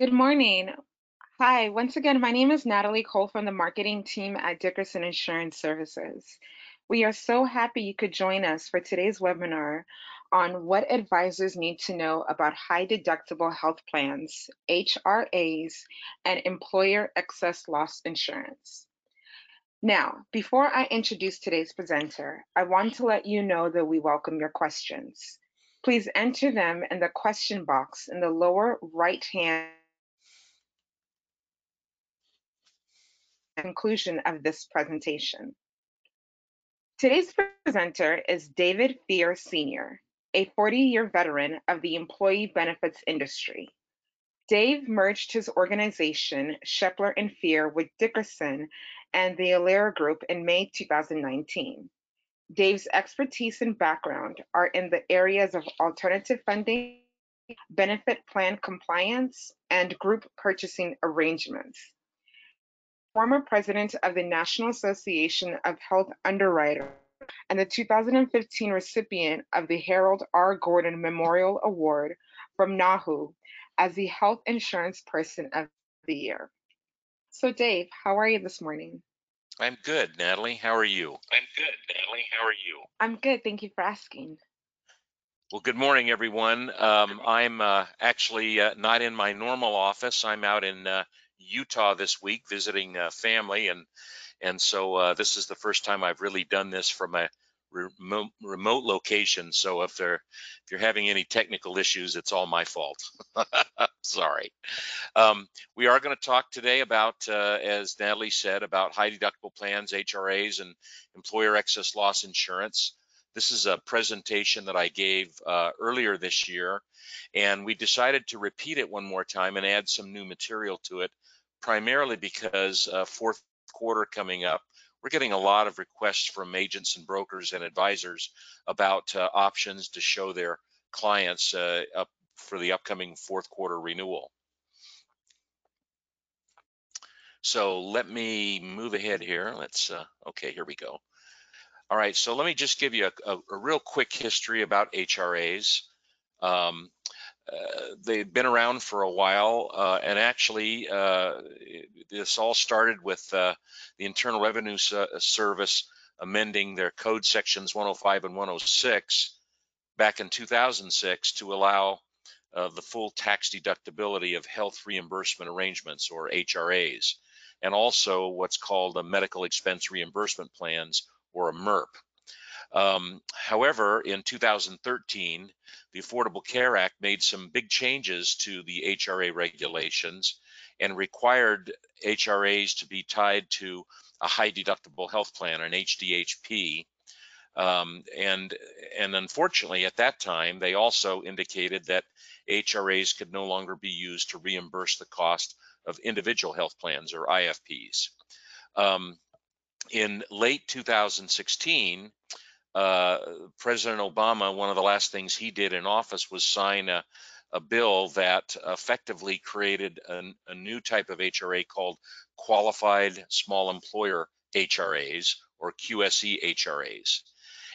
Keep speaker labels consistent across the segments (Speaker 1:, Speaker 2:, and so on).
Speaker 1: Good morning. Hi, once again, my name is Natalie Cole from the marketing team at Dickerson Insurance Services. We are so happy you could join us for today's webinar on what advisors need to know about high deductible health plans, HRAs, and employer excess loss insurance. Now, before I introduce today's presenter, I want to let you know that we welcome your questions. Please enter them in the question box in the lower right hand conclusion of this presentation. Today's presenter is David Fear Sr., a 40-year veteran of the employee benefits industry. Dave merged his organization, Shepler and Fear, with Dickerson and the Alera Group in May 2019. Dave's expertise and background are in the areas of alternative funding, benefit plan compliance, and group purchasing arrangements former president of the National Association of Health Underwriters and the 2015 recipient of the Harold R. Gordon Memorial Award from NAHU as the Health Insurance Person of the Year. So, Dave, how are you this morning?
Speaker 2: I'm good, Natalie. How are you?
Speaker 3: I'm good, Natalie. How are you?
Speaker 1: I'm good. Thank you for asking.
Speaker 2: Well, good morning, everyone. Um, I'm uh, actually uh, not in my normal office. I'm out in uh, Utah this week visiting uh, family, and and so uh, this is the first time I've really done this from a remote, remote location. So if they're if you're having any technical issues, it's all my fault. Sorry. Um, we are going to talk today about, uh, as Natalie said, about high deductible plans, HRAs, and employer excess loss insurance. This is a presentation that I gave uh, earlier this year, and we decided to repeat it one more time and add some new material to it primarily because uh, fourth quarter coming up, we're getting a lot of requests from agents and brokers and advisors about uh, options to show their clients uh, up for the upcoming fourth quarter renewal. So let me move ahead here. Let's, uh, okay, here we go. All right, so let me just give you a, a, a real quick history about HRAs. Um, uh, they've been around for a while, uh, and actually, uh, this all started with uh, the Internal Revenue Service amending their code sections 105 and 106 back in 2006 to allow uh, the full tax deductibility of health reimbursement arrangements, or HRAs, and also what's called a medical expense reimbursement plans, or a MERP. Um, however, in 2013, the Affordable Care Act made some big changes to the HRA regulations and required HRAs to be tied to a high deductible health plan, an HDHP. Um, and and unfortunately, at that time, they also indicated that HRAs could no longer be used to reimburse the cost of individual health plans or IFPs. Um, in late 2016, uh, President Obama, one of the last things he did in office was sign a, a bill that effectively created a, a new type of HRA called Qualified Small Employer HRAs or QSE HRAs.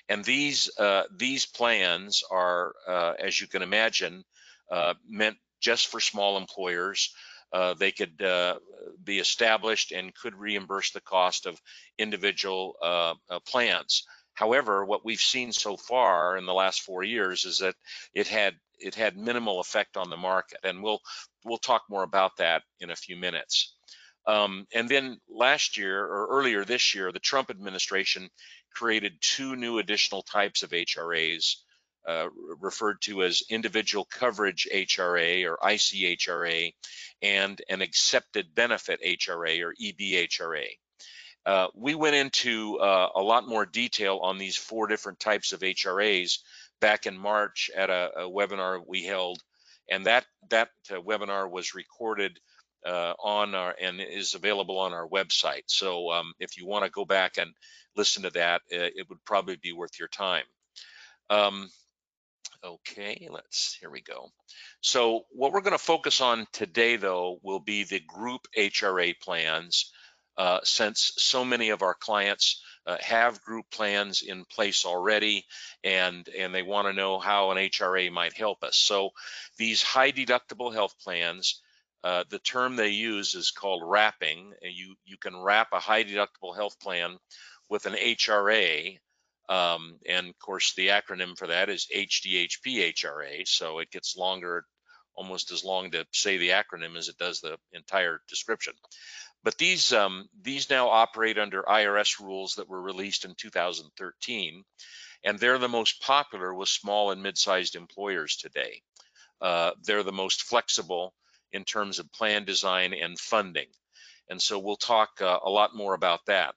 Speaker 2: And these uh, these plans are, uh, as you can imagine, uh, meant just for small employers. Uh, they could uh, be established and could reimburse the cost of individual uh, plans. However, what we've seen so far in the last four years is that it had it had minimal effect on the market, and we'll we'll talk more about that in a few minutes. Um, and then last year or earlier this year, the Trump administration created two new additional types of HRAs uh, referred to as individual coverage HRA or ICHRA and an excepted benefit HRA or EBHRA. Uh, we went into uh, a lot more detail on these four different types of HRAs back in March at a, a webinar we held, and that that uh, webinar was recorded uh, on our and is available on our website. So um, if you want to go back and listen to that, uh, it would probably be worth your time. Um, okay, let's here we go. So what we're going to focus on today, though, will be the group HRA plans uh, since so many of our clients uh, have group plans in place already and and they want to know how an HRA might help us. So these high deductible health plans uh, the term they use is called wrapping. You you can wrap a high deductible health plan with an HRA, um, and of course the acronym for that is HDHP HRA. So it gets longer, almost as long to say the acronym as it does the entire description. But these um, these now operate under IRS rules that were released in 2013, and they're the most popular with small and mid-sized employers today. Uh, they're the most flexible in terms of plan design and funding. And so we'll talk uh, a lot more about that.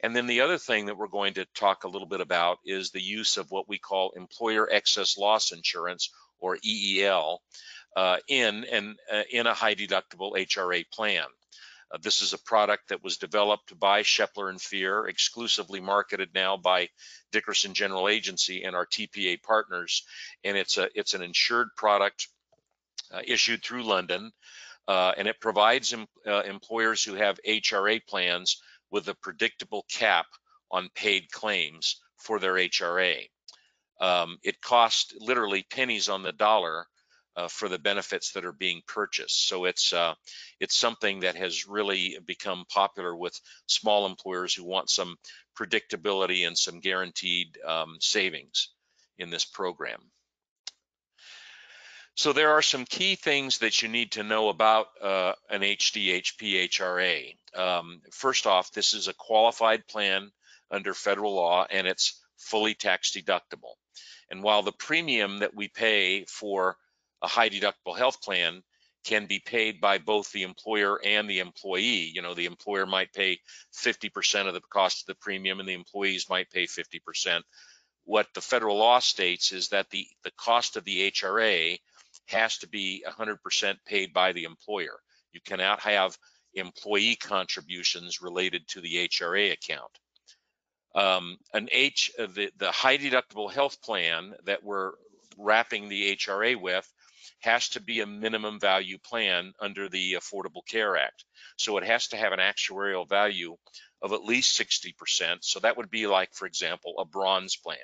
Speaker 2: And then the other thing that we're going to talk a little bit about is the use of what we call employer excess loss insurance or EEL uh, in, uh, in a high deductible HRA plan. Uh, this is a product that was developed by Shepler and Fear, exclusively marketed now by Dickerson General Agency and our TPA partners. And it's a it's an insured product uh, issued through London, uh, and it provides em, uh, employers who have HRA plans with a predictable cap on paid claims for their HRA. Um, it costs literally pennies on the dollar uh, for the benefits that are being purchased. So it's uh, it's something that has really become popular with small employers who want some predictability and some guaranteed um, savings in this program. So there are some key things that you need to know about uh, an HDHP HRA. Um, first off, this is a qualified plan under federal law and it's fully tax deductible. And while the premium that we pay for a high deductible health plan can be paid by both the employer and the employee. You know, the employer might pay 50% of the cost of the premium and the employees might pay 50%. What the federal law states is that the, the cost of the HRA has to be 100% paid by the employer. You cannot have employee contributions related to the HRA account. Um, an H, the, the high deductible health plan that we're wrapping the HRA with has to be a minimum value plan under the Affordable Care Act. So it has to have an actuarial value of at least 60%. So that would be like, for example, a bronze plan.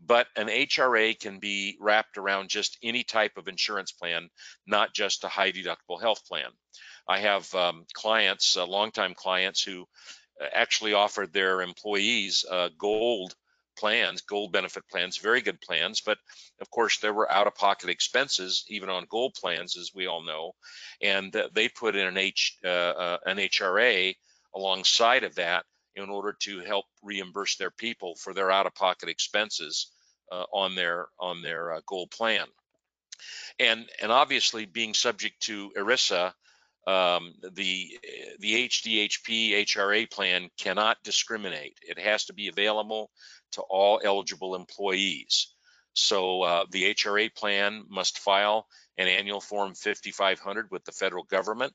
Speaker 2: But an HRA can be wrapped around just any type of insurance plan, not just a high deductible health plan. I have um, clients, uh, longtime clients, who uh, actually offered their employees uh, gold plans, gold benefit plans, very good plans, but of course there were out-of-pocket expenses even on gold plans, as we all know, and they put in an H uh, uh, an HRA alongside of that in order to help reimburse their people for their out-of-pocket expenses uh, on their on their uh, gold plan, and and obviously being subject to ERISA. Um, the the HDHP HRA plan cannot discriminate. It has to be available to all eligible employees. So uh, the HRA plan must file an annual form 5500 with the federal government.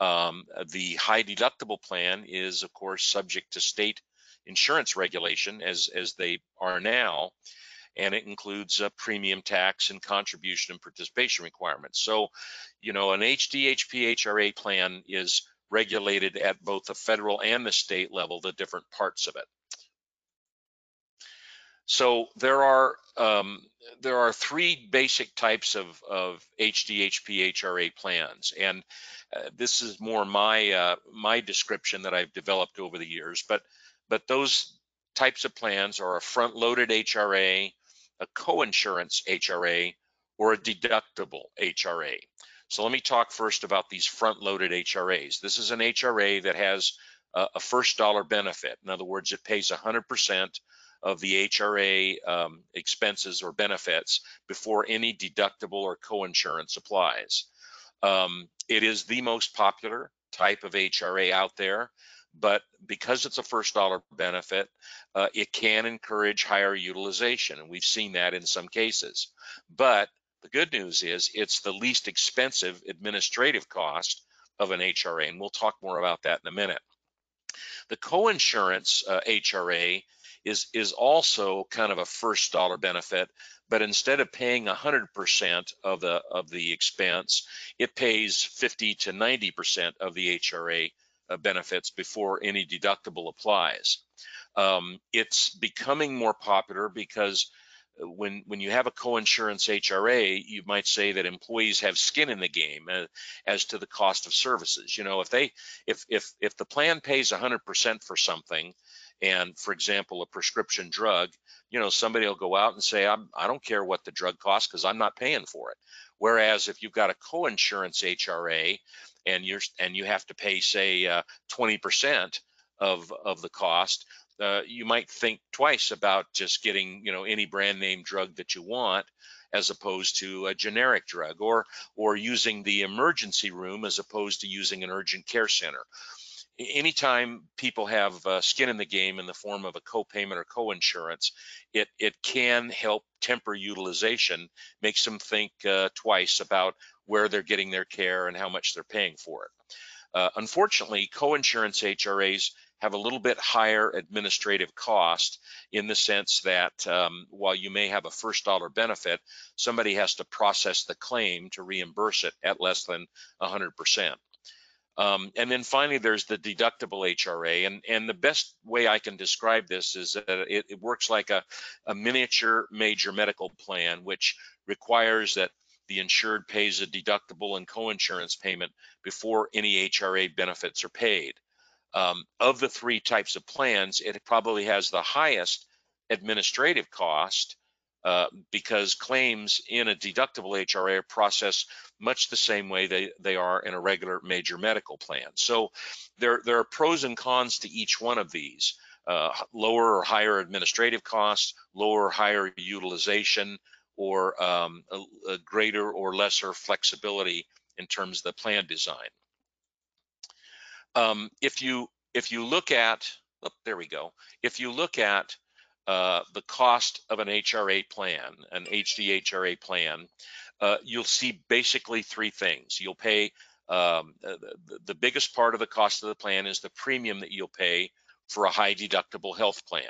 Speaker 2: Um, the high deductible plan is of course subject to state insurance regulation as, as they are now, and it includes a premium tax and contribution and participation requirements. So, you know, an HDHP HRA plan is regulated at both the federal and the state level, the different parts of it. So there are um, there are three basic types of, of HDHP HRA plans, and uh, this is more my uh, my description that I've developed over the years. But but those types of plans are a front-loaded HRA, a co-insurance HRA, or a deductible HRA. So let me talk first about these front-loaded HRAs. This is an HRA that has a, first dollar benefit. In other words, it pays 100% of the HRA um, expenses or benefits before any deductible or coinsurance applies. Um, it is the most popular type of HRA out there, but because it's a first dollar benefit, uh, it can encourage higher utilization, and we've seen that in some cases. But the good news is it's the least expensive administrative cost of an HRA, and we'll talk more about that in a minute. The coinsurance uh, HRA is is also kind of a first dollar benefit but instead of paying 100% of the of the expense it pays 50 to 90% of the HRA benefits before any deductible applies um, it's becoming more popular because when when you have a co-insurance HRA, you might say that employees have skin in the game uh, as to the cost of services. You know, if they if if if the plan pays 100% for something, and for example, a prescription drug, you know, somebody will go out and say, I'm, I don't care what the drug costs because I'm not paying for it. Whereas if you've got a co-insurance HRA and you're and you have to pay say uh, 20% of of the cost, uh, you might think twice about just getting you know any brand name drug that you want as opposed to a generic drug or or using the emergency room as opposed to using an urgent care center. Anytime people have uh, skin in the game in the form of a co-payment or co-insurance, it it can help temper utilization, makes them think uh, twice about where they're getting their care and how much they're paying for it. Uh, unfortunately, co-insurance HRAs have a little bit higher administrative cost in the sense that um, while you may have a first dollar benefit, somebody has to process the claim to reimburse it at less than 100%. Um, and then finally, there's the deductible HRA. And, and the best way I can describe this is that it, it works like a, a miniature major medical plan, which requires that the insured pays a deductible and co-insurance payment before any HRA benefits are paid. Um, of the three types of plans, it probably has the highest administrative cost uh, because claims in a deductible HRA are processed much the same way they, they are in a regular major medical plan. So there, there are pros and cons to each one of these. Uh, lower or higher administrative costs, lower or higher utilization, or um, a, a greater or lesser flexibility in terms of the plan design. Um, if you if you look at, oh, there we go. If you look at uh, the cost of an HRA plan, an HDHRA plan, uh, you'll see basically three things. You'll pay um, the, the biggest part of the cost of the plan is the premium that you'll pay for a high deductible health plan.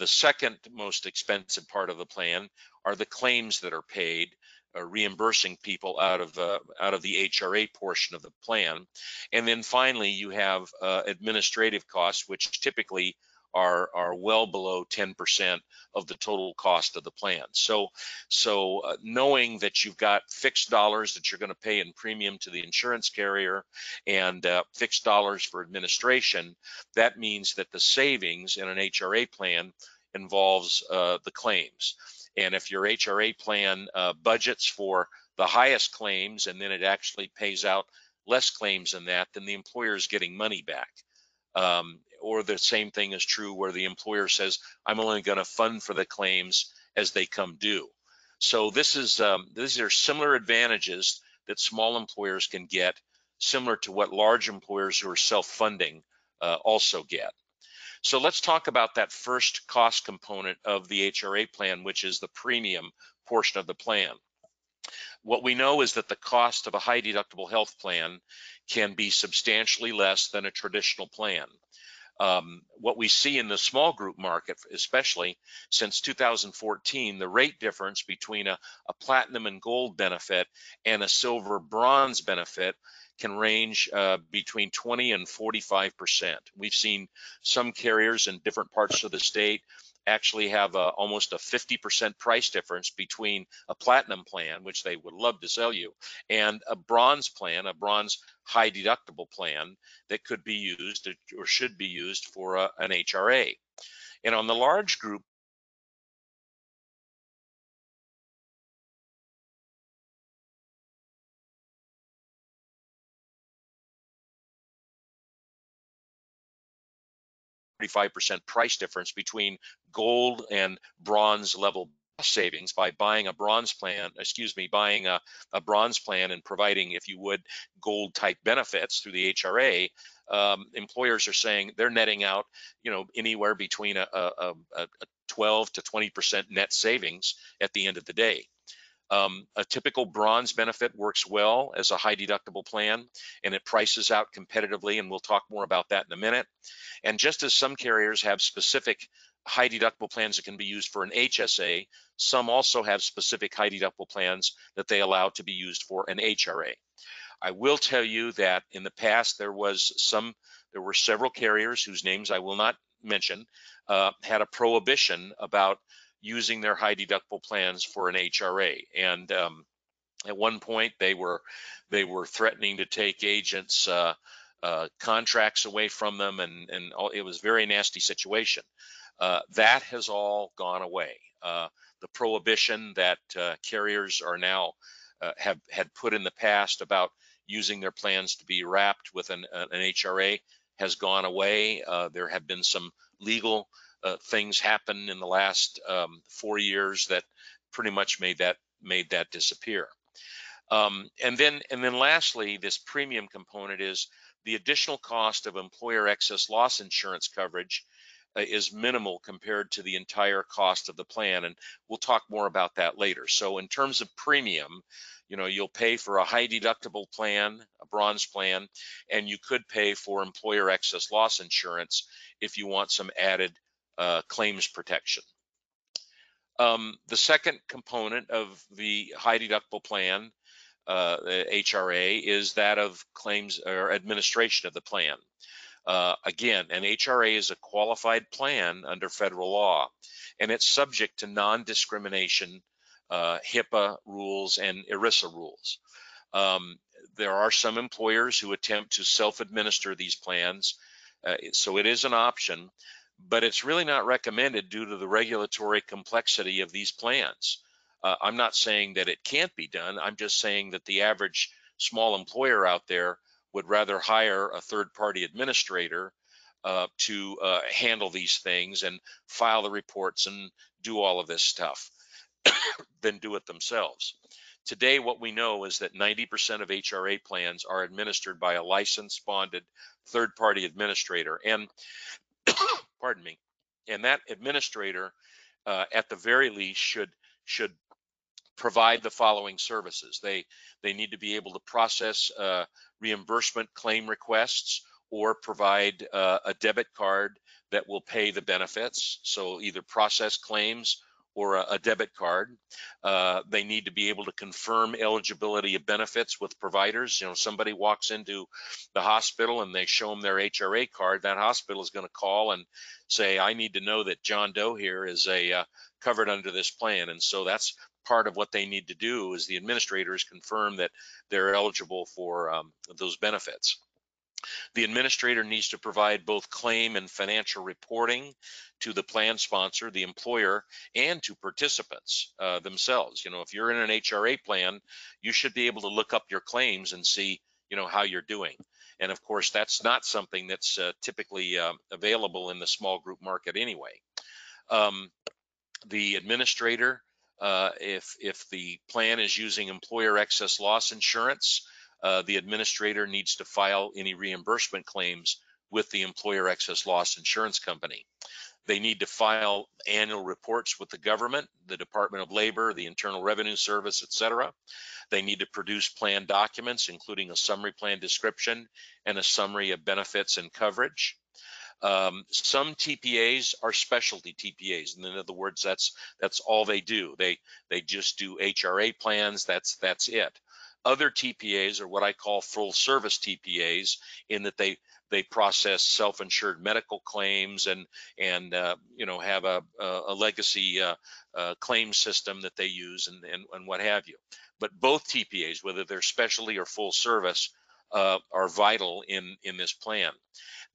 Speaker 2: The second most expensive part of the plan are the claims that are paid, uh, reimbursing people out of the out of the HRA portion of the plan, and then finally you have uh, administrative costs, which typically are are well below 10% of the total cost of the plan. So so uh, knowing that you've got fixed dollars that you're going to pay in premium to the insurance carrier and uh, fixed dollars for administration, that means that the savings in an HRA plan involves uh, the claims. And if your HRA plan uh, budgets for the highest claims and then it actually pays out less claims than that, then the employer is getting money back. Um, or the same thing is true where the employer says, I'm only going to fund for the claims as they come due. So this is um, these are similar advantages that small employers can get, similar to what large employers who are self-funding uh, also get. So let's talk about that first cost component of the HRA plan, which is the premium portion of the plan. What we know is that the cost of a high deductible health plan can be substantially less than a traditional plan um, what we see in the small group market, especially since 2014, the rate difference between a, a platinum and gold benefit and a silver bronze benefit can range uh, between 20 and 45 percent. We've seen some carriers in different parts of the state actually have a, almost a 50% price difference between a platinum plan, which they would love to sell you, and a bronze plan, a bronze high deductible plan that could be used or should be used for a, an HRA. And on the large group 35% price difference between gold and bronze level savings by buying a bronze plan, excuse me, buying a, a bronze plan and providing, if you would, gold type benefits through the HRA, um, employers are saying they're netting out, you know, anywhere between a, a, a 12 to 20% net savings at the end of the day. Um, a typical bronze benefit works well as a high deductible plan and it prices out competitively and we'll talk more about that in a minute. And just as some carriers have specific high deductible plans that can be used for an HSA, some also have specific high deductible plans that they allow to be used for an HRA. I will tell you that in the past there was some, there were several carriers whose names I will not mention, uh, had a prohibition about using their high deductible plans for an HRA. And um, at one point, they were they were threatening to take agents' uh, uh, contracts away from them, and and all, it was a very nasty situation. Uh, that has all gone away. Uh, the prohibition that uh, carriers are now uh, have had put in the past about using their plans to be wrapped with an, an HRA has gone away. there have been some legal things happen in the last um, four years that pretty much made that made that disappear. Um, and then and then lastly, this premium component is the additional cost of employer excess loss insurance coverage uh, is minimal compared to the entire cost of the plan. And we'll talk more about that later. So in terms of premium, you know, you'll pay for a high deductible plan, a bronze plan, and you could pay for employer excess loss insurance if you want some added uh, claims protection. Um, the second component of the high deductible plan uh, HRA is that of claims or administration of the plan. Uh, again, an HRA is a qualified plan under federal law, and it's subject to non-discrimination uh, HIPAA rules and ERISA rules. Um, there are some employers who attempt to self-administer these plans, uh, so it is an option, but it's really not recommended due to the regulatory complexity of these plans. Uh, I'm not saying that it can't be done. I'm just saying that the average small employer out there would rather hire a third party administrator uh, to uh, handle these things and file the reports and do all of this stuff than do it themselves. Today, what we know is that 90% of HRA plans are administered by a licensed bonded third party administrator. And pardon me, and that administrator uh, at the very least should should provide the following services. They they need to be able to process uh, reimbursement claim requests or provide uh, a debit card that will pay the benefits. So either process claims or a, a debit card. Uh, they need to be able to confirm eligibility of benefits with providers. You know, somebody walks into the hospital and they show them their HRA card, that hospital is going to call and say, I need to know that John Doe here is a uh, covered under this plan. And so that's part of what they need to do is the administrators confirm that they're eligible for um, those benefits. The administrator needs to provide both claim and financial reporting to the plan sponsor, the employer, and to participants uh, themselves. You know, if you're in an HRA plan, you should be able to look up your claims and see, you know, how you're doing. And of course, that's not something that's uh, typically uh, available in the small group market anyway. Um, the administrator uh, if, if the plan is using employer excess loss insurance, uh, the administrator needs to file any reimbursement claims with the employer excess loss insurance company. They need to file annual reports with the government, the Department of Labor, the Internal Revenue Service, etc. They need to produce plan documents, including a summary plan description and a summary of benefits and coverage. Um, some TPAs are specialty TPAs, and in other words, that's that's all they do. They they just do HRA plans. That's that's it. Other TPAs are what I call full service TPAs, in that they they process self-insured medical claims and and uh, you know have a a, legacy uh, uh, claim system that they use and, and and what have you. But both TPAs, whether they're specialty or full service, uh, are vital in in this plan.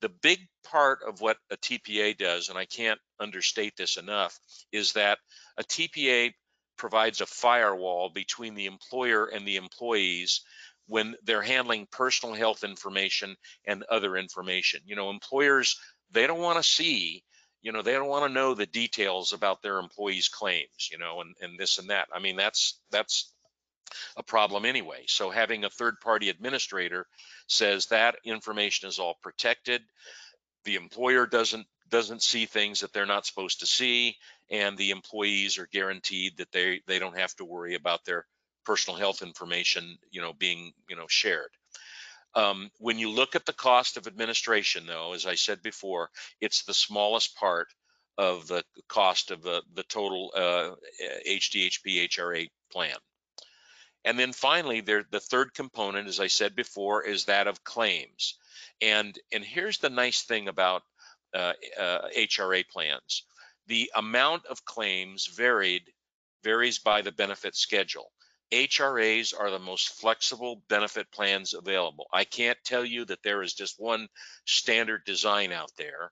Speaker 2: The big part of what a TPA does, and I can't understate this enough, is that a TPA provides a firewall between the employer and the employees when they're handling personal health information and other information. You know, employers, they don't want to see, you know, they don't want to know the details about their employees' claims, you know, and, and this and that. I mean, that's that's a problem anyway. So having a third party administrator says that information is all protected. The employer doesn't doesn't see things that they're not supposed to see and the employees are guaranteed that they they don't have to worry about their personal health information you know being you know shared um, when you look at the cost of administration though as i said before it's the smallest part of the cost of the the total uh, hdhp hra plan and then finally, there, the third component, as I said before, is that of claims. And, and here's the nice thing about uh, uh, HRA plans. The amount of claims varied varies by the benefit schedule. HRAs are the most flexible benefit plans available. I can't tell you that there is just one standard design out there.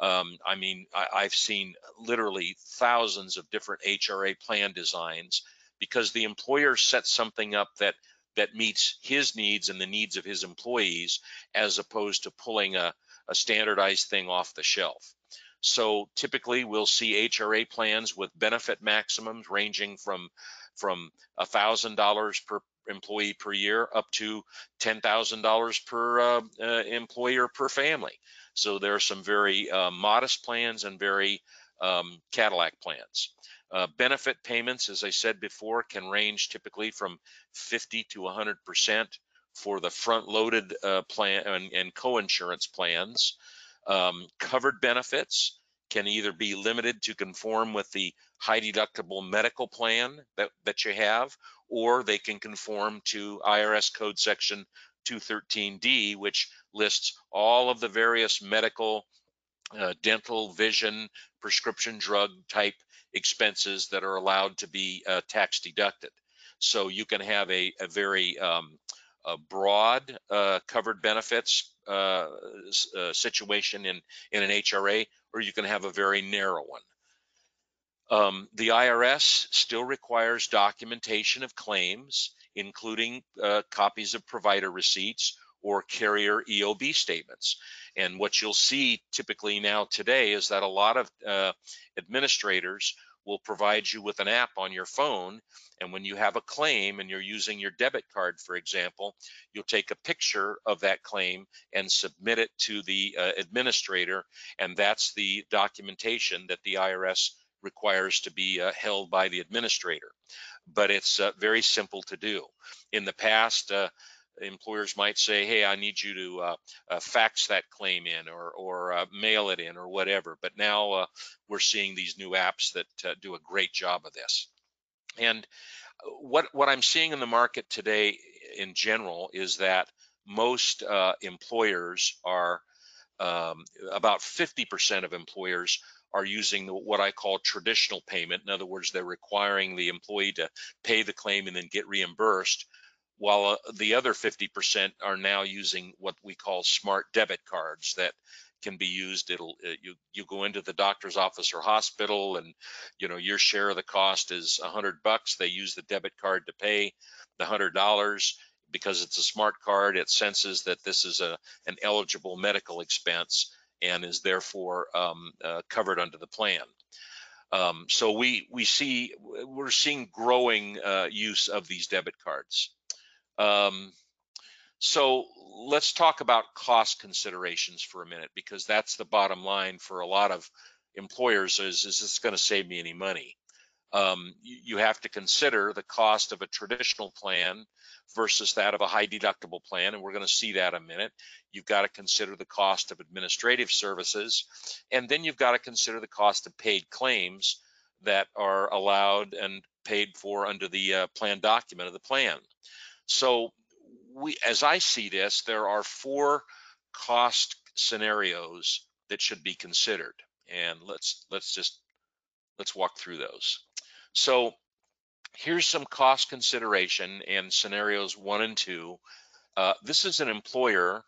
Speaker 2: Um, I mean, I, have seen literally thousands of different HRA plan designs because the employer sets something up that that meets his needs and the needs of his employees as opposed to pulling a, a standardized thing off the shelf. So typically we'll see HRA plans with benefit maximums ranging from from $1,000 per employee per year up to $10,000 per uh, uh, employer per family. So there are some very uh, modest plans and very um, Cadillac plans. Uh, benefit payments, as I said before, can range typically from 50 to 100% for the front-loaded uh, plan and, and co-insurance plans. Um, covered benefits can either be limited to conform with the high deductible medical plan that, that you have, or they can conform to IRS code section 213D, which lists all of the various medical, uh, dental, vision, prescription drug type expenses that are allowed to be uh, tax deducted. So you can have a, a very um, broad uh, covered benefits uh, uh, situation in, in an HRA, or you can have a very narrow one. Um, the IRS still requires documentation of claims, including uh, copies of provider receipts or carrier EOB statements. And what you'll see typically now today is that a lot of uh, administrators will provide you with an app on your phone. And when you have a claim and you're using your debit card, for example, you'll take a picture of that claim and submit it to the uh, administrator. And that's the documentation that the IRS requires to be uh, held by the administrator. But it's uh, very simple to do. In the past, uh, employers might say, hey, I need you to uh, uh, fax that claim in or, or uh, mail it in or whatever. But now uh, we're seeing these new apps that uh, do a great job of this. And uh, what, what I'm seeing in the market today in general is that most employers are, um, about 50% of employers are using what I call traditional payment. In other words, they're requiring the employee to pay the claim and then get reimbursed while uh, the other 50% are now using what we call smart debit cards that can be used. It'll uh, you you go into the doctor's office or hospital and you know your share of the cost is hundred bucks. They use the debit card to pay the hundred dollars. Because it's a smart card it senses that this is a an eligible medical expense and is therefore um, uh, covered under the plan. Um, so we we see we're seeing growing uh, use of these debit cards um, so let's talk about cost considerations for a minute because that's the bottom line for a lot of employers is, is this going to save me any money? Um, you, you, have to consider the cost of a traditional plan versus that of a high deductible plan, and we're going to see that in a minute. You've got to consider the cost of administrative services, and then you've got to consider the cost of paid claims that are allowed and paid for under the uh, plan document of the plan. So we, as I see this, there are four cost scenarios that should be considered. And let's let's just let's walk through those. So here's some cost consideration and scenarios one and two. Uh, this is an employer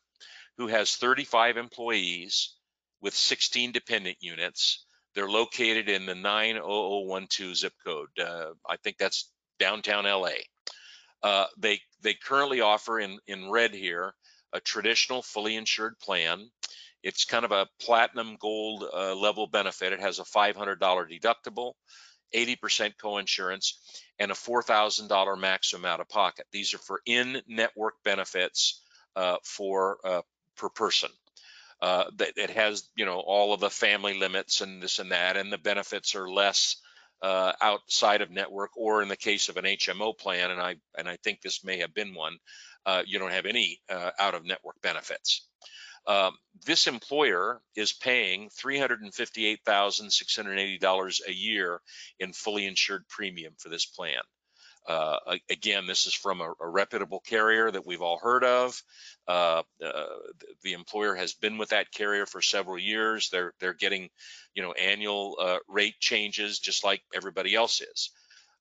Speaker 2: who has 35 employees with 16 dependent units. They're located in the 90012 zip code. Uh, I think that's downtown LA. Uh, they they currently offer in in red here a traditional fully insured plan. It's kind of a platinum gold uh, level benefit. It has a $500 deductible, 80% coinsurance, and a $4,000 maximum out of pocket. These are for in-network benefits uh, for uh, per person. Uh, it has, you know, all of the family limits and this and that, and the benefits are less uh, outside of network, or in the case of an HMO plan, and I and I think this may have been one, uh, you don't have any uh, out of network benefits. Um, this employer is paying $358,680 a year in fully insured premium for this plan. Uh, again, this is from a, a, reputable carrier that we've all heard of. Uh, uh, the employer has been with that carrier for several years. They're they're getting, you know, annual uh, rate changes just like everybody else is.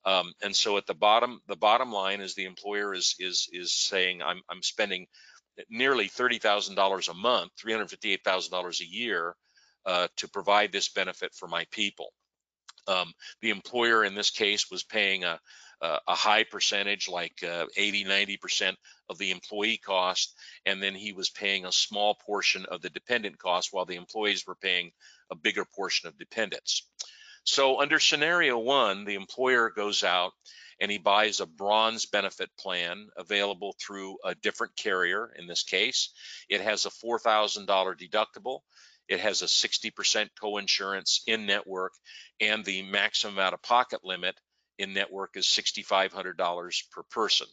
Speaker 2: Um, and so at the bottom, the bottom line is the employer is is is saying I'm I'm spending nearly thirty thousand dollars a month, three hundred fifty-eight thousand dollars a year to provide this benefit for my people. Um, the employer in this case was paying a a high percentage, like uh, 80, 90% of the employee cost, and then he was paying a small portion of the dependent cost while the employees were paying a bigger portion of dependents. So under scenario one, the employer goes out and he buys a bronze benefit plan available through a different carrier in this case. It has a $4,000 deductible. It has a 60% coinsurance in network and the maximum out of pocket limit in network is $6,500 per person.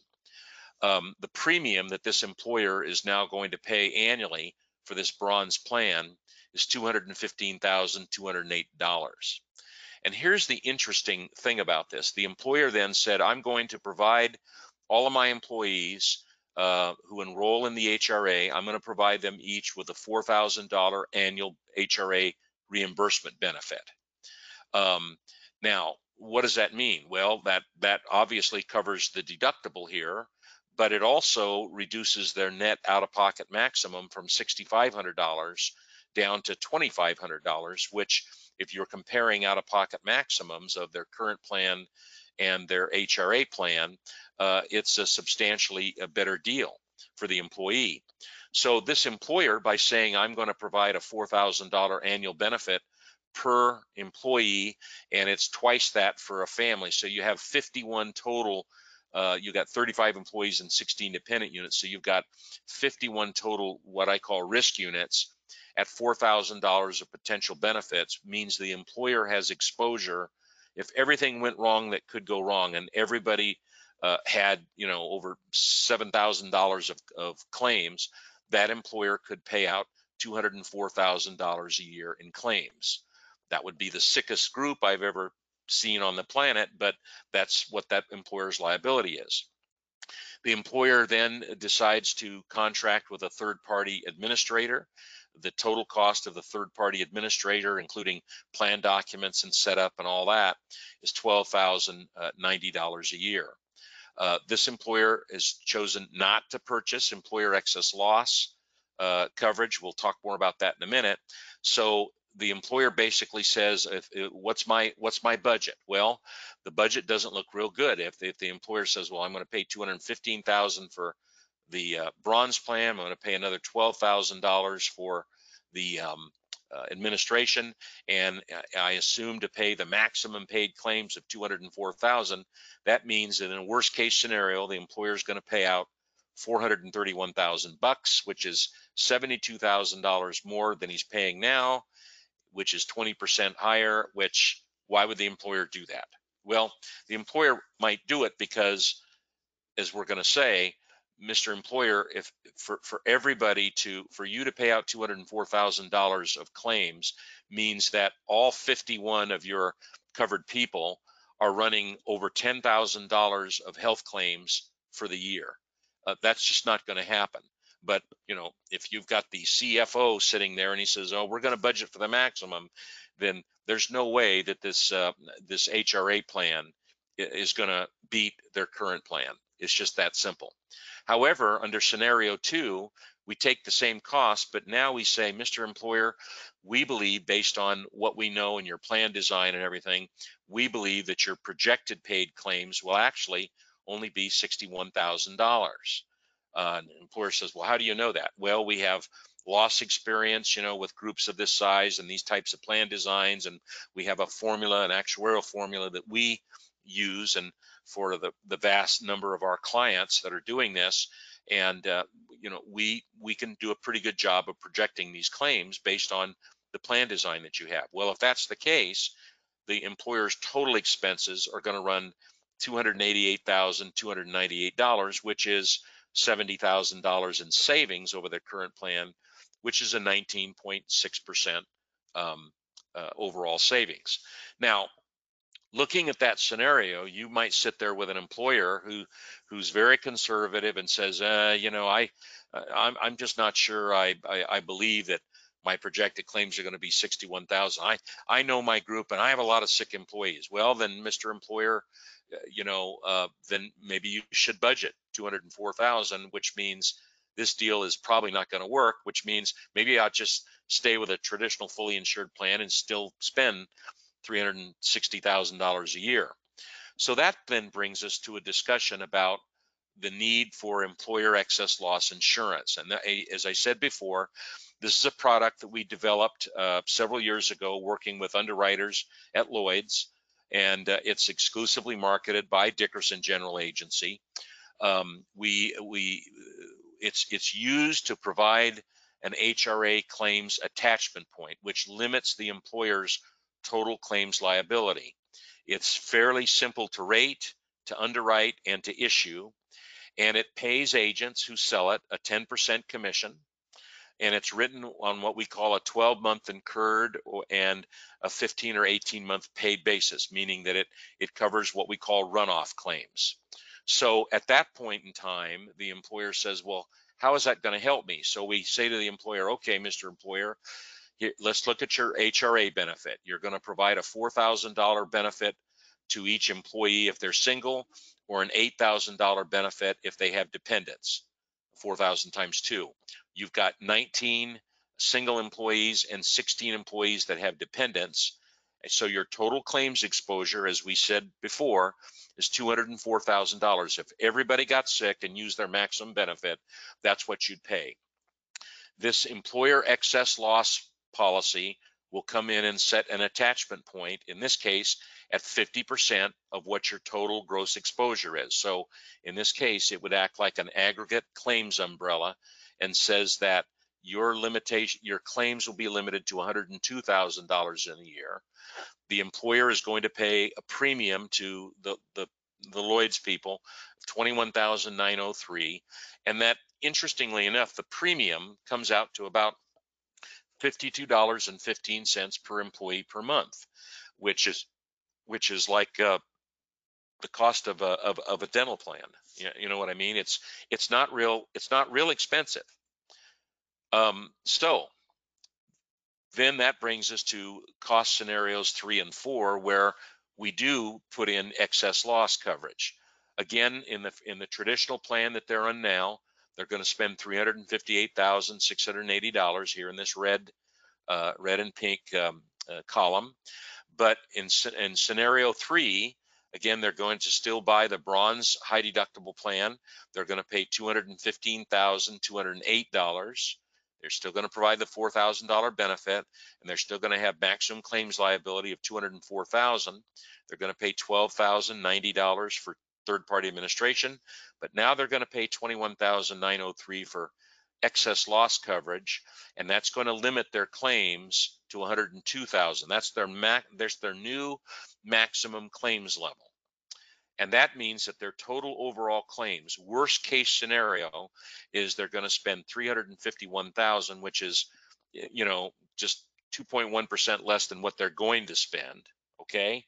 Speaker 2: Um, the premium that this employer is now going to pay annually for this bronze plan is $215,208. And here's the interesting thing about this. The employer then said, I'm going to provide all of my employees uh, who enroll in the HRA, I'm going to provide them each with a $4,000 annual HRA reimbursement benefit. Um, now, what does that mean? Well, that that obviously covers the deductible here, but it also reduces their net out-of-pocket maximum from $6,500 down to $2,500, which if you're comparing out-of-pocket maximums of their current plan and their HRA plan, uh, it's a substantially a better deal for the employee. So this employer, by saying I'm going to provide a $4,000 annual benefit per employee, and it's twice that for a family. So you have 51 total. Uh, you got 35 employees and 16 dependent units. So you've got 51 total, what I call risk units at $4,000 of potential benefits means the employer has exposure. If everything went wrong that could go wrong and everybody uh, had, you know, over $7,000 of, of claims, that employer could pay out $204,000 a year in claims. That would be the sickest group I've ever seen on the planet, but that's what that employer's liability is. The employer then decides to contract with a third party administrator. The total cost of the third party administrator, including plan documents and setup and all that, is $12,090 a year. Uh, this employer has chosen not to purchase employer excess loss uh, coverage. We'll talk more about that in a minute. So the employer basically says, if, if, "What's my what's my budget?" Well, the budget doesn't look real good. If, if the employer says, "Well, I'm going to pay 215,000 for the uh, bronze plan, I'm going to pay another $12,000 for the um, uh, administration, and I assume to pay the maximum paid claims of 204,000. That means that in a worst case scenario, the employer is going to pay out 431,000 bucks, which is $72,000 more than he's paying now which is 20% higher, which why would the employer do that? Well, the employer might do it because, as we're going to say, Mr. Employer, if for, for everybody to, for you to pay out $204,000 of claims means that all 51 of your covered people are running over $10,000 of health claims for the year. Uh, that's just not going to happen. But you know, if you've got the CFO sitting there and he says, "Oh, we're going to budget for the maximum," then there's no way that this uh, this HRA plan is going to beat their current plan. It's just that simple. However, under scenario two, we take the same cost, but now we say, Mr. Employer, we believe based on what we know in your plan design and everything, we believe that your projected paid claims will actually only be $61,000. Uh, employer says, well, how do you know that? Well, we have loss experience, you know, with groups of this size and these types of plan designs, and we have a formula, an actuarial formula that we use, and for the the vast number of our clients that are doing this, and uh, you know, we we can do a pretty good job of projecting these claims based on the plan design that you have. Well, if that's the case, the employer's total expenses are going to run $288,298, which is $70,000 in savings over their current plan, which is a 19.6% um, uh, overall savings. Now, looking at that scenario, you might sit there with an employer who who's very conservative and says, uh, you know, I I'm I'm just not sure I I, I believe that my projected claims are going to be 61,000. I I know my group and I have a lot of sick employees. Well, then Mr. Employer, uh, you know, uh, then maybe you should budget 204,000, which means this deal is probably not going to work, which means maybe I'll just stay with a traditional fully insured plan and still spend $360,000 a year. So that then brings us to a discussion about the need for employer excess loss insurance. And that, as I said before, this is a product that we developed uh, several years ago working with underwriters at Lloyd's, and uh, it's exclusively marketed by Dickerson General Agency. Um, we we it's it's used to provide an HRA claims attachment point, which limits the employer's total claims liability. It's fairly simple to rate, to underwrite, and to issue, and it pays agents who sell it a 10% commission. And it's written on what we call a 12 month incurred and a 15 or 18 month paid basis, meaning that it, it covers what we call runoff claims. So at that point in time, the employer says, well, how is that going to help me? So we say to the employer, okay, Mr. Employer, let's look at your HRA benefit. You're going to provide a $4,000 benefit to each employee if they're single or an $8,000 benefit if they have dependents, 4,000 times two. You've got 19 single employees and 16 employees that have dependents. So your total claims exposure, as we said before, is $204,000. If everybody got sick and used their maximum benefit, that's what you'd pay. This employer excess loss policy will come in and set an attachment point, in this case, at 50% of what your total gross exposure is. So in this case, it would act like an aggregate claims umbrella and says that your limitation, your claims will be limited to $102,000 in a year. The employer is going to pay a premium to the, the, the Lloyd's people, 21,903. And that interestingly enough, the premium comes out to about $52.15 per employee per month, which is which is like uh, the cost of a of, of a dental plan. You, you know what I mean? It's it's not real it's not real expensive. Um, so then that brings us to cost scenarios three and four, where we do put in excess loss coverage. Again, in the in the traditional plan that they're on now, they're going to spend $358,680 here in this red, uh, red and pink um, uh, column. But in, in scenario three, again, they're going to still buy the bronze high deductible plan. They're going to pay $215,208. They're still going to provide the $4,000 benefit, and they're still going to have maximum claims liability of 204,000. They're going to pay $12,090 for third-party administration, but now they're going to pay 21,903 for excess loss coverage, and that's going to limit their claims to 102,000. That's their max. There's their new maximum claims level, and that means that their total overall claims, worst case scenario, is they're going to spend 351,000, which is, you know, just 2.1% less than what they're going to spend. Okay,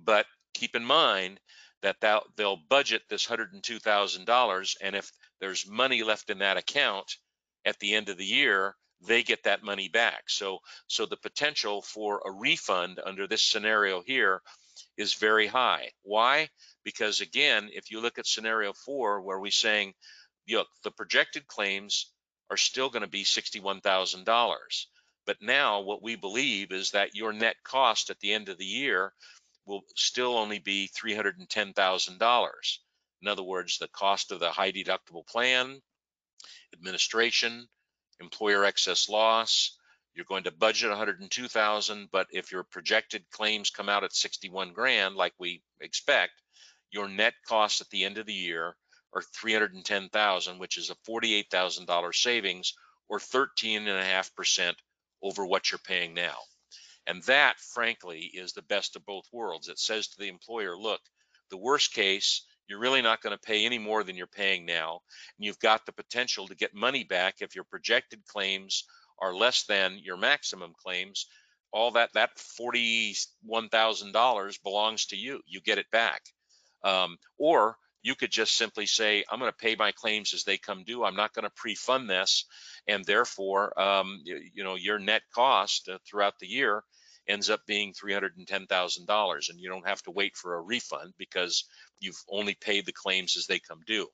Speaker 2: but keep in mind that they'll budget this $102,000 and if there's money left in that account at the end of the year, they get that money back. So so the potential for a refund under this scenario here is very high. Why? Because again, if you look at scenario 4 where we're saying look, the projected claims are still going to be $61,000. But now what we believe is that your net cost at the end of the year will still only be $310,000. In other words, the cost of the high deductible plan, administration, employer excess loss, you're going to budget 102,000, but if your projected claims come out at 61 grand, like we expect, your net costs at the end of the year are 310,000, which is a $48,000 savings or 13.5% over what you're paying now. And that, frankly, is the best of both worlds. It says to the employer, look, the worst case, you're really not going to pay any more than you're paying now. And you've got the potential to get money back if your projected claims are less than your maximum claims. all that that $41,000 belongs to you. You get it back. Um, or you could just simply say, I'm going to pay my claims as they come due. I'm not going to pre-fund this, and therefore, um, you, you, know, your net cost uh, throughout the year ends up being $310,000, and you don't have to wait for a refund because you've only paid the claims as they come due.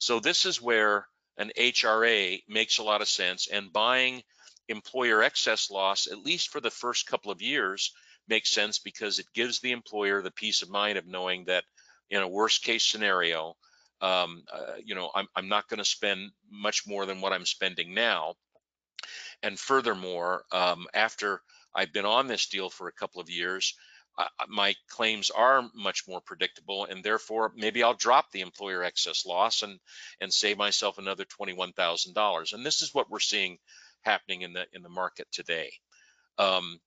Speaker 2: So this is where an HRA makes a lot of sense, and buying employer excess loss, at least for the first couple of years, makes sense because it gives the employer the peace of mind of knowing that in a worst case scenario, um, uh, you know, I'm, I'm not going to spend much more than what I'm spending now. And furthermore, um, after I've been on this deal for a couple of years, uh, my claims are much more predictable, and therefore maybe I'll drop the employer excess loss and and save myself another twenty-one thousand dollars. And this is what we're seeing happening in the in the market today. Um,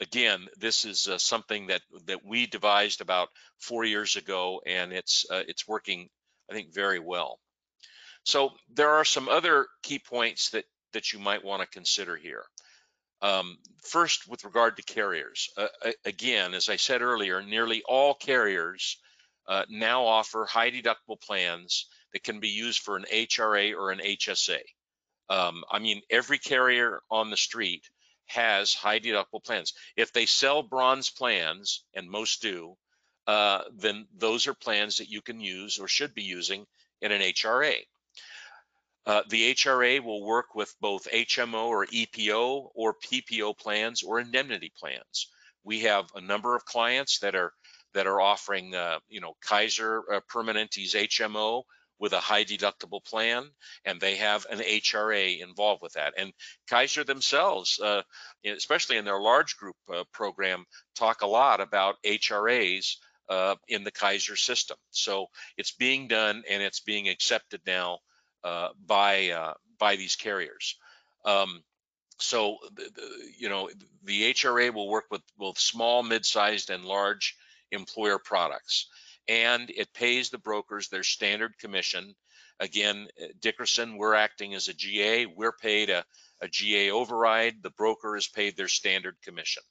Speaker 2: again, this is uh, something that that we devised about four years ago, and it's uh, it's working, I think, very well. So there are some other key points that that you might want to consider here. Um, first, with regard to carriers, uh, again, as I said earlier, nearly all carriers uh, now offer high deductible plans that can be used for an HRA or an HSA. Um, I mean, every carrier on the street has high deductible plans. If they sell bronze plans, and most do, uh, then those are plans that you can use or should be using in an HRA. Uh, the HRA will work with both HMO or EPO or PPO plans or indemnity plans. We have a number of clients that are that are offering, uh, you know, Kaiser uh, Permanente's HMO with a high deductible plan, and they have an HRA involved with that. And Kaiser themselves, uh, especially in their large group uh, program, talk a lot about HRAs uh, in the Kaiser system. So it's being done and it's being accepted now uh, by uh, by these carriers. Um, so you know the HRA will work with both small, mid-sized, and large employer products and it pays the brokers their standard commission. Again, uh, Dickerson, we're acting as a GA. We're paid a, a GA override. The broker is paid their standard commission.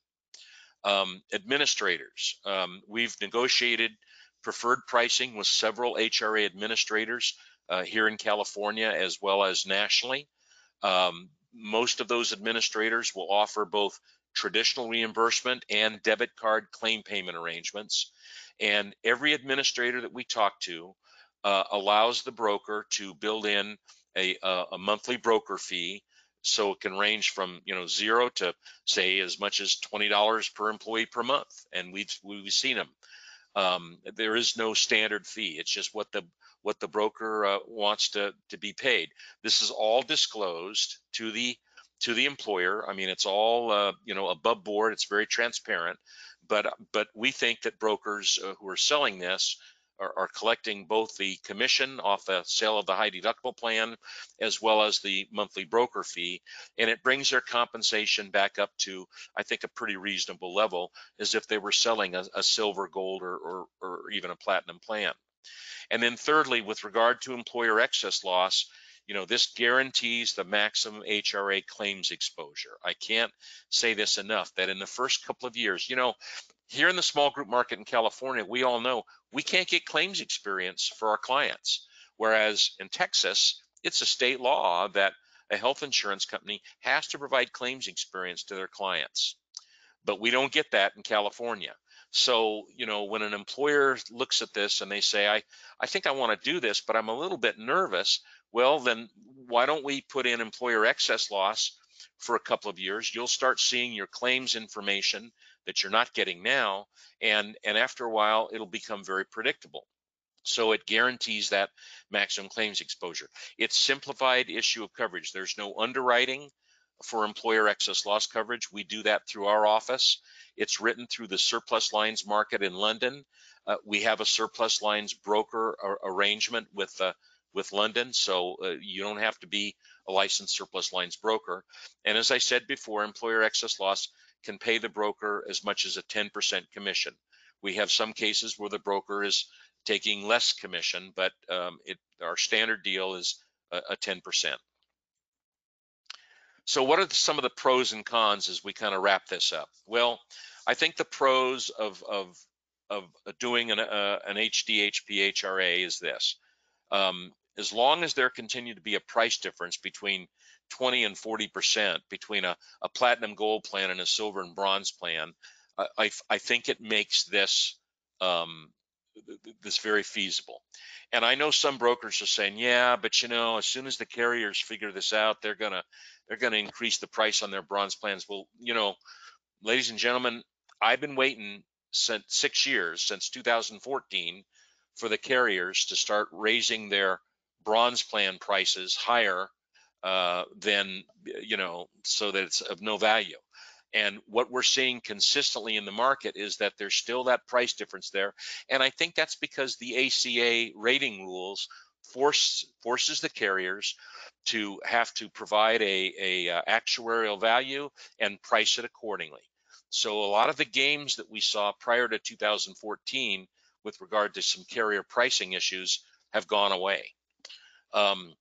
Speaker 2: Um, administrators, um, we've negotiated preferred pricing with several HRA administrators uh, here in California as well as nationally. Um, most of those administrators will offer both traditional reimbursement and debit card claim payment arrangements. And every administrator that we talk to uh, allows the broker to build in a, a, monthly broker fee. So it can range from you know zero to say as much as twenty dollars per employee per month, and we've we've seen them. Um, there is no standard fee. It's just what the what the broker uh, wants to to be paid. This is all disclosed to the to the employer. I mean, it's all uh, you know above board. It's very transparent but but we think that brokers uh, who are selling this are, are, collecting both the commission off the sale of the high deductible plan as well as the monthly broker fee. And it brings their compensation back up to i think a pretty reasonable level as if they were selling a, a silver gold or, or, or even a platinum plan. And then thirdly with regard to employer excess loss you know, this guarantees the maximum HRA claims exposure. I can't say this enough that in the first couple of years, you know, here in the small group market in California, we all know we can't get claims experience for our clients. Whereas in Texas, it's a state law that a health insurance company has to provide claims experience to their clients. But we don't get that in California. So, you know, when an employer looks at this and they say, I, I think I want to do this, but I'm a little bit nervous, well, then why don't we put in employer excess loss for a couple of years? You'll start seeing your claims information that you're not getting now, and, and after a while, it'll become very predictable. So it guarantees that maximum claims exposure. It's simplified issue of coverage. There's no underwriting for employer excess loss coverage. We do that through our office. It's written through the surplus lines market in London. Uh, we have a surplus lines broker arrangement with uh, with London, so uh, you don't have to be a licensed surplus lines broker. And as I said before, employer excess loss can pay the broker as much as a 10% commission. We have some cases where the broker is taking less commission, but um, it, our standard deal is a, a 10%. So what are some of the pros and cons as we kind of wrap this up? Well, I think the pros of of of doing an uh, an HDHP HRA is this. Um, as long as there continue to be a price difference between 20 and 40 percent between a, a platinum gold plan and a silver and bronze plan, I, I think it makes this um, this very feasible. And I know some brokers are saying, yeah, but you know, as soon as the carriers figure this out, they're gonna they're gonna increase the price on their bronze plans. Well, you know, ladies and gentlemen, I've been waiting since six years since 2014 for the carriers to start raising their bronze plan prices higher uh, than you know, so that it's of no value. And what we're seeing consistently in the market is that there's still that price difference there. And I think that's because the ACA rating rules force forces the carriers to have to provide a, a uh, actuarial value and price it accordingly. So a lot of the games that we saw prior to 2014 with regard to some carrier pricing issues have gone away. Um,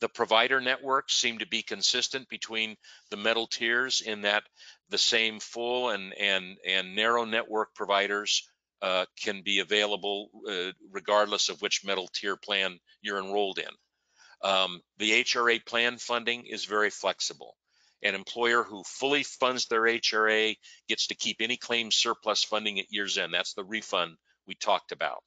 Speaker 2: the provider networks seem to be consistent between the metal tiers in that the same full and and and narrow network providers uh, can be available uh, regardless of which metal tier plan you're enrolled in. Um, the HRA plan funding is very flexible. An employer who fully funds their HRA gets to keep any claim surplus funding at year's end. That's the refund we talked about.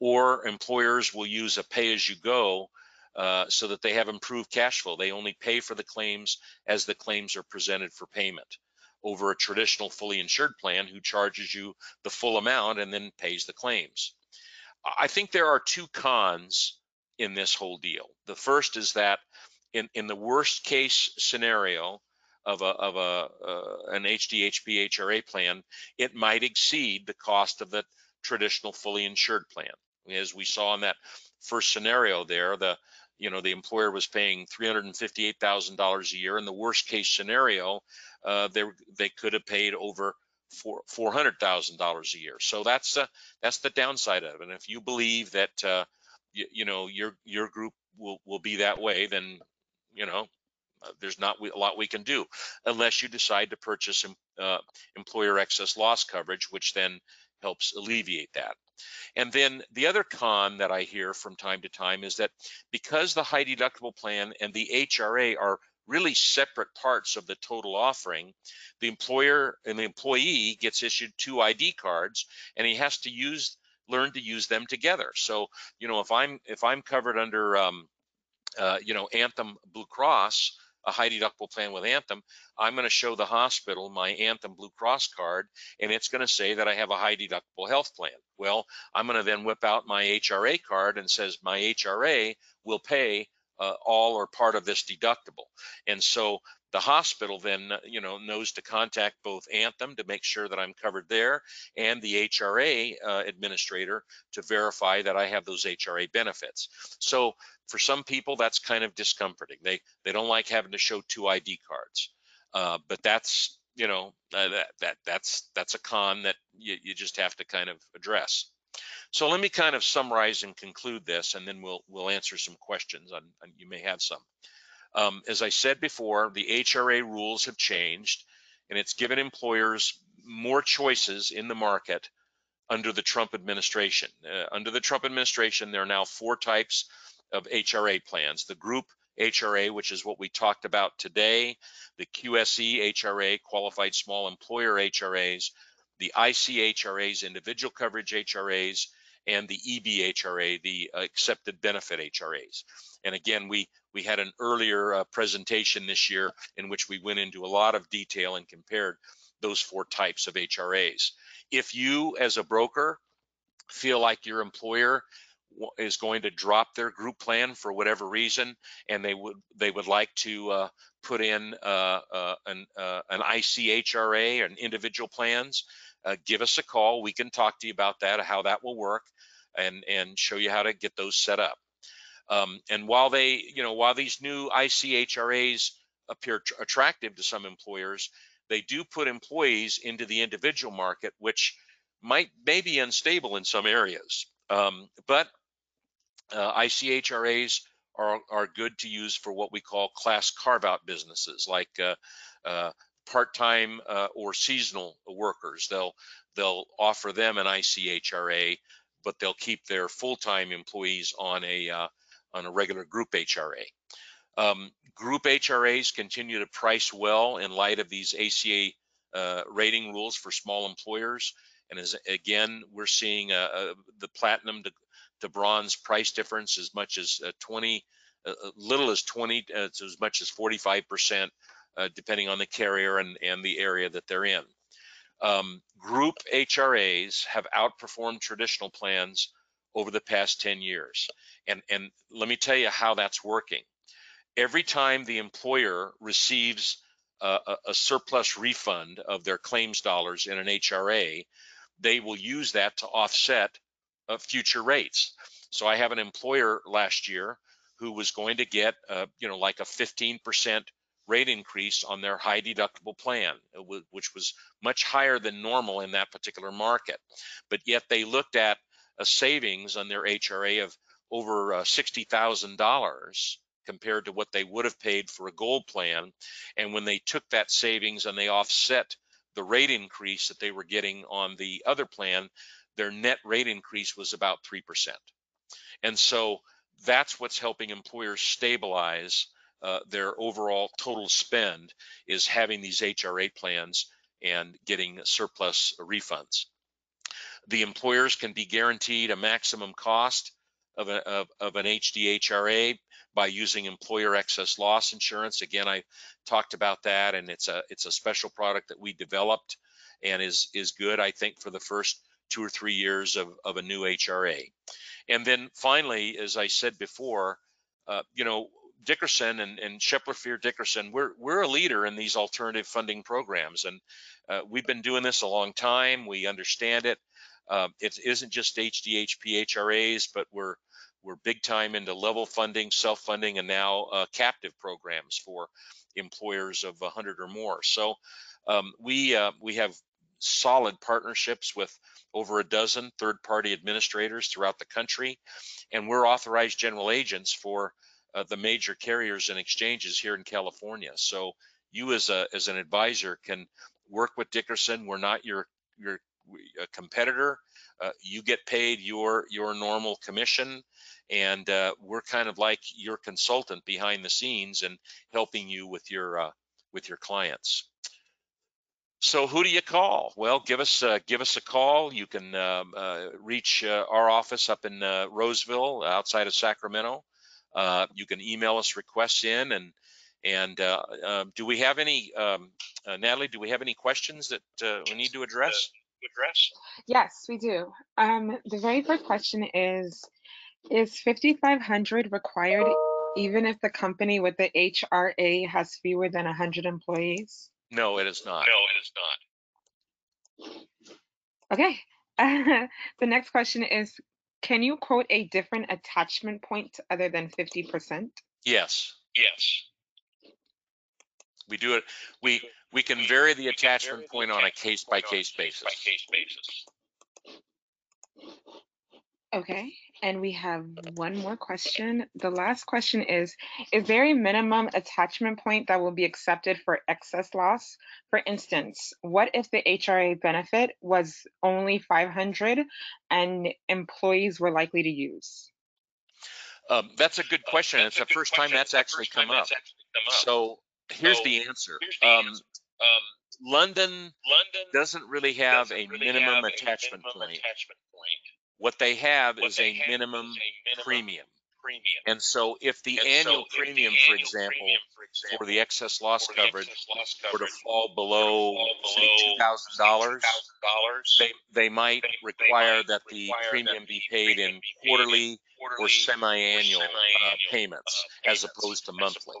Speaker 2: Or employers will use a pay as you go uh, so that they have improved cash flow. They only pay for the claims as the claims are presented for payment over a traditional fully insured plan who charges you the full amount and then pays the claims. I think there are two cons in this whole deal. The first is that in, in the worst case scenario, of a of a uh, an HDHP HRA plan, it might exceed the cost of the traditional fully insured plan. As we saw in that first scenario there, the you know the employer was paying $358,000 a year. In the worst case scenario, uh, they they could have paid over four four hundred thousand dollars a year. So that's uh, that's the downside of it. And if you believe that uh, you, you know your your group will will be that way, then you know uh, there's not a lot we can do unless you decide to purchase uh, employer excess loss coverage, which then helps alleviate that. And then the other con that I hear from time to time is that because the high deductible plan and the HRA are really separate parts of the total offering, the employer and the employee gets issued two ID cards and he has to use learn to use them together. So, you know, if I'm if I'm covered under um, uh, you know, Anthem Blue Cross, a high deductible plan with Anthem, I'm going to show the hospital my Anthem Blue Cross card, and it's going to say that I have a high deductible health plan. Well, I'm going to then whip out my HRA card and says my HRA will pay uh, all or part of this deductible. And so the hospital then you know knows to contact both Anthem to make sure that I'm covered there and the HRA uh, administrator to verify that I have those HRA benefits. So for some people that's kind of discomforting. They they don't like having to show two ID cards. Uh, but that's you know uh, that that that's that's a con that you, you just have to kind of address. So let me kind of summarize and conclude this, and then we'll we'll answer some questions. On, on you may have some. Um, as I said before, the HRA rules have changed, and it's given employers more choices in the market under the Trump administration. Uh, under the Trump administration, there are now four types of HRA plans. The group HRA, which is what we talked about today, the QSE HRA, Qualified Small Employer HRAs, the ICHRAs, Individual Coverage HRAs, and the EBHRA, the Excepted Benefit HRAs. And again, we we had an earlier uh, presentation this year in which we went into a lot of detail and compared those four types of HRAs. If you, as a broker, feel like your employer is going to drop their group plan for whatever reason, and they would they would like to uh, put in uh, uh, an uh, an ICHRA and individual plans, uh, give us a call. We can talk to you about that, how that will work, and and show you how to get those set up. Um, and while they, you know, while these new ICHRAs appear attractive to some employers, they do put employees into the individual market, which might may be unstable in some areas. Um, but uh, ICHRAs are, are good to use for what we call class carve out businesses like uh, uh, part-time uh, or seasonal workers. They'll they'll offer them an ICHRA, but they'll keep their full-time employees on a uh, on a regular group HRA. Um, group HRAs continue to price well in light of these ACA uh, rating rules for small employers. And as again, we're seeing uh, uh, the platinum to, to, bronze price difference as much as uh, 20, uh, little as 20, to as much as 45%, depending on the carrier and, and the area that they're in. Um, group HRAs have outperformed traditional plans over the past 10 years. And, and let me tell you how that's working. Every time the employer receives a, a surplus refund of their claims dollars in an HRA, they will use that to offset uh, future rates. So I have an employer last year who was going to get, uh, you know, like a 15% rate increase on their high deductible plan, uh, which was much higher than normal in that particular market. But yet they looked at a savings on their HRA of over uh, $60,000 compared to what they would have paid for a gold plan. And when they took that savings and they offset the rate increase that they were getting on the other plan, their net rate increase was about 3%. And so that's what's helping employers stabilize uh, their overall total spend is having these HRA plans and getting surplus refunds. The employers can be guaranteed a maximum cost of, a, of, of an HDHRA by using employer excess loss insurance. Again, I talked about that, and it's a it's a special product that we developed and is is good, I think, for the first two or three years of, of a new HRA. And then finally, as I said before, uh, you know, Dickerson and, and Shepler Fear Dickerson, we're we're a leader in these alternative funding programs, and uh, we've been doing this a long time. We understand it. Uh, it isn't just HDHP HRAs, but we're we're big time into level funding, self-funding, and now uh, captive programs for employers of 100 or more. So um, we uh, we have solid partnerships with over a dozen third-party administrators throughout the country, and we're authorized general agents for uh, the major carriers and exchanges here in California. So you as a as an advisor can work with Dickerson. We're not your your competitor. Uh, you get paid your your normal commission and uh, we're kind of like your consultant behind the scenes and helping you with your uh, with your clients. So who do you call? Well, give us uh, give us a call. You can um, uh, reach uh, our office up in uh, Roseville, outside of Sacramento. You can email us requests in, and and um, do we have any, um, Natalie? Do we have any questions that we need to address?
Speaker 1: address? Yes, we do. Um, the very first question is is 5,500 required even if the company with the HRA has fewer than 100 employees?
Speaker 2: No, it is not.
Speaker 3: No, it is
Speaker 1: not. Okay. the next question is, can you quote a different attachment point other than 50%?
Speaker 2: Yes.
Speaker 3: Yes.
Speaker 2: We do it. We we can vary the attachment point on a case by case basis. By case basis.
Speaker 1: Okay, and we have one more question. The last question is, is there a minimum attachment point that will be accepted for excess loss? For instance, what if the HRA benefit was only 500 and employees were likely to use?
Speaker 2: Um, that's a good question. It's the first time that's actually come up. So here's the answer. Um, um, London, London doesn't really have a minimum attachment point. What they have what is they a have is a minimum premium. premium. And so if the, and annual, so premium, the annual example, premium, for example, for the excess loss coverage, excess loss coverage were to fall below, fall below $2,000, they, they might they, require that the premium be paid in quarterly, quarterly or semi-annual, uh, payments, uh, as opposed to monthly.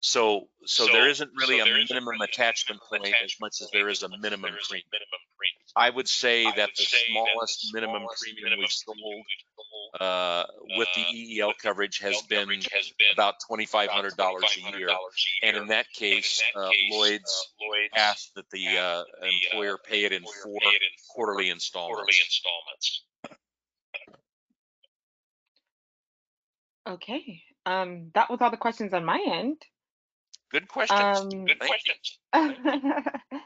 Speaker 2: So, so, so there isn't really so a minimum attachment point as much as there is a minimum premium. I would say I that would the smallest that the minimum smallest premium minimum we've sold uh, with the EEL coverage has, been, has been about $2,500 a year. And in that case, in that uh, Lloyd's, uh, Lloyd's asked that the, uh, the employer uh, pay it in four quarterly installments. Quarterly installments.
Speaker 1: Okay, um, that was all the questions on my end.
Speaker 2: Good questions.
Speaker 1: Um,
Speaker 3: Good questions.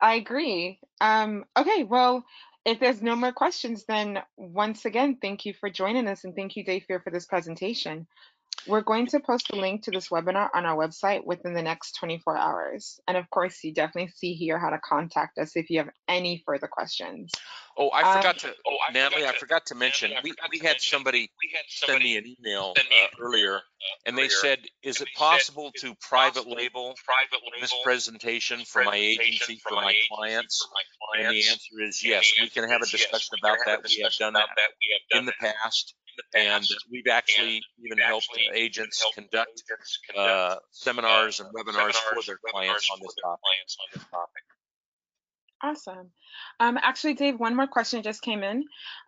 Speaker 1: I agree. Um, okay, well, if there's no more questions, then once again, thank you for joining us and thank you, Dave for this presentation. We're going to post the link to this webinar on our website within the next 24 hours. And of course, you definitely see here how to contact us if you have any further questions.
Speaker 2: Oh, I
Speaker 1: Um,
Speaker 2: forgot to,
Speaker 3: Oh, I
Speaker 2: Natalie,
Speaker 3: forgot
Speaker 2: I forgot to mention,
Speaker 3: Natalie, I
Speaker 2: we,
Speaker 3: forgot
Speaker 2: we
Speaker 3: to
Speaker 2: had
Speaker 3: mention,
Speaker 2: somebody
Speaker 3: We had
Speaker 2: send me an email
Speaker 3: send me
Speaker 2: uh, earlier,
Speaker 3: uh,
Speaker 2: and they said, is it
Speaker 3: they said,
Speaker 2: possible to private label
Speaker 3: private
Speaker 2: this
Speaker 3: label
Speaker 2: presentation
Speaker 3: this
Speaker 2: for my
Speaker 3: presentation
Speaker 2: agency, for my
Speaker 3: agency,
Speaker 2: clients?
Speaker 3: for my
Speaker 2: And the
Speaker 3: clients?"
Speaker 2: answer is
Speaker 3: And
Speaker 2: yes,
Speaker 3: the
Speaker 2: we can
Speaker 3: answer
Speaker 2: have a
Speaker 3: is yes,
Speaker 2: discussion
Speaker 3: we can
Speaker 2: about
Speaker 3: have a
Speaker 2: that. We have
Speaker 3: discussion
Speaker 2: done
Speaker 3: about
Speaker 2: that
Speaker 3: We have
Speaker 2: in
Speaker 3: done
Speaker 2: the
Speaker 3: that in the past.
Speaker 2: We've actually
Speaker 3: And
Speaker 2: even
Speaker 3: we've
Speaker 2: helped
Speaker 3: actually even
Speaker 2: agents
Speaker 3: helped
Speaker 2: conduct
Speaker 3: agents conduct,
Speaker 2: uh, seminars and
Speaker 3: uh,
Speaker 2: webinars for their clients
Speaker 3: webinars
Speaker 2: on
Speaker 3: for
Speaker 2: this
Speaker 3: their
Speaker 2: topic.
Speaker 3: clients on this topic.
Speaker 1: Awesome. Um, actually, Dave, one more question just came in.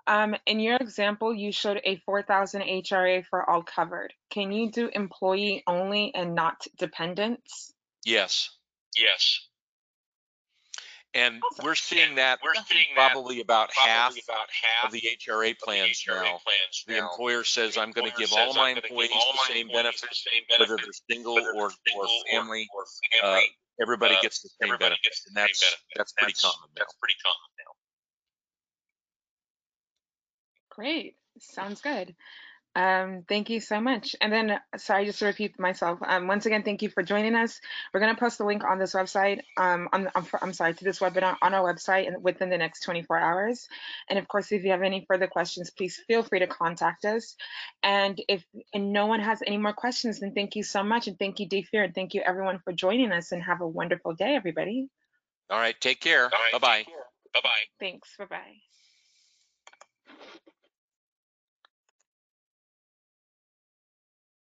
Speaker 1: Um, in your example, you showed a 4,000 HRA for all covered. Can you do employee only and not dependents?
Speaker 2: Yes.
Speaker 3: Yes.
Speaker 2: And
Speaker 1: Awesome.
Speaker 2: we're seeing
Speaker 3: And
Speaker 2: that
Speaker 3: we're
Speaker 2: in
Speaker 3: seeing that
Speaker 2: probably about half
Speaker 3: about half
Speaker 2: of the HRA
Speaker 3: of the
Speaker 2: plans
Speaker 3: HRA
Speaker 2: now.
Speaker 3: plans
Speaker 2: The employer says,
Speaker 3: The
Speaker 2: I'm going to give all my
Speaker 3: "I'm gonna give
Speaker 2: employees
Speaker 3: all
Speaker 2: the same
Speaker 3: employees
Speaker 2: benefits,
Speaker 3: the same
Speaker 2: whether they're single
Speaker 3: whether
Speaker 2: or,
Speaker 3: they're single
Speaker 2: or family.
Speaker 3: or
Speaker 2: Uh,
Speaker 3: family.
Speaker 2: everybody
Speaker 3: uh,
Speaker 2: gets the same benefits.
Speaker 3: gets the
Speaker 2: And that's,
Speaker 3: benefit.
Speaker 2: that's pretty
Speaker 3: That's-
Speaker 2: common now.
Speaker 3: That's pretty common now.
Speaker 1: Great. Sounds good. Um, thank you so much. And then, sorry, just to repeat myself. Um, once again, thank you for joining us. We're going to post the link on this website. Um, on, I'm, I'm sorry, to this webinar on our website and within the next 24 hours. And of course, if you have any further questions, please feel free to contact us. And if and no one has any more questions, then thank you so much. And thank you, Dave Fear. And thank you everyone for joining us and have a wonderful day, everybody.
Speaker 2: All right. Take care.
Speaker 3: All right,
Speaker 2: Bye bye.
Speaker 3: take care. Bye-bye.
Speaker 1: Thanks. Bye-bye.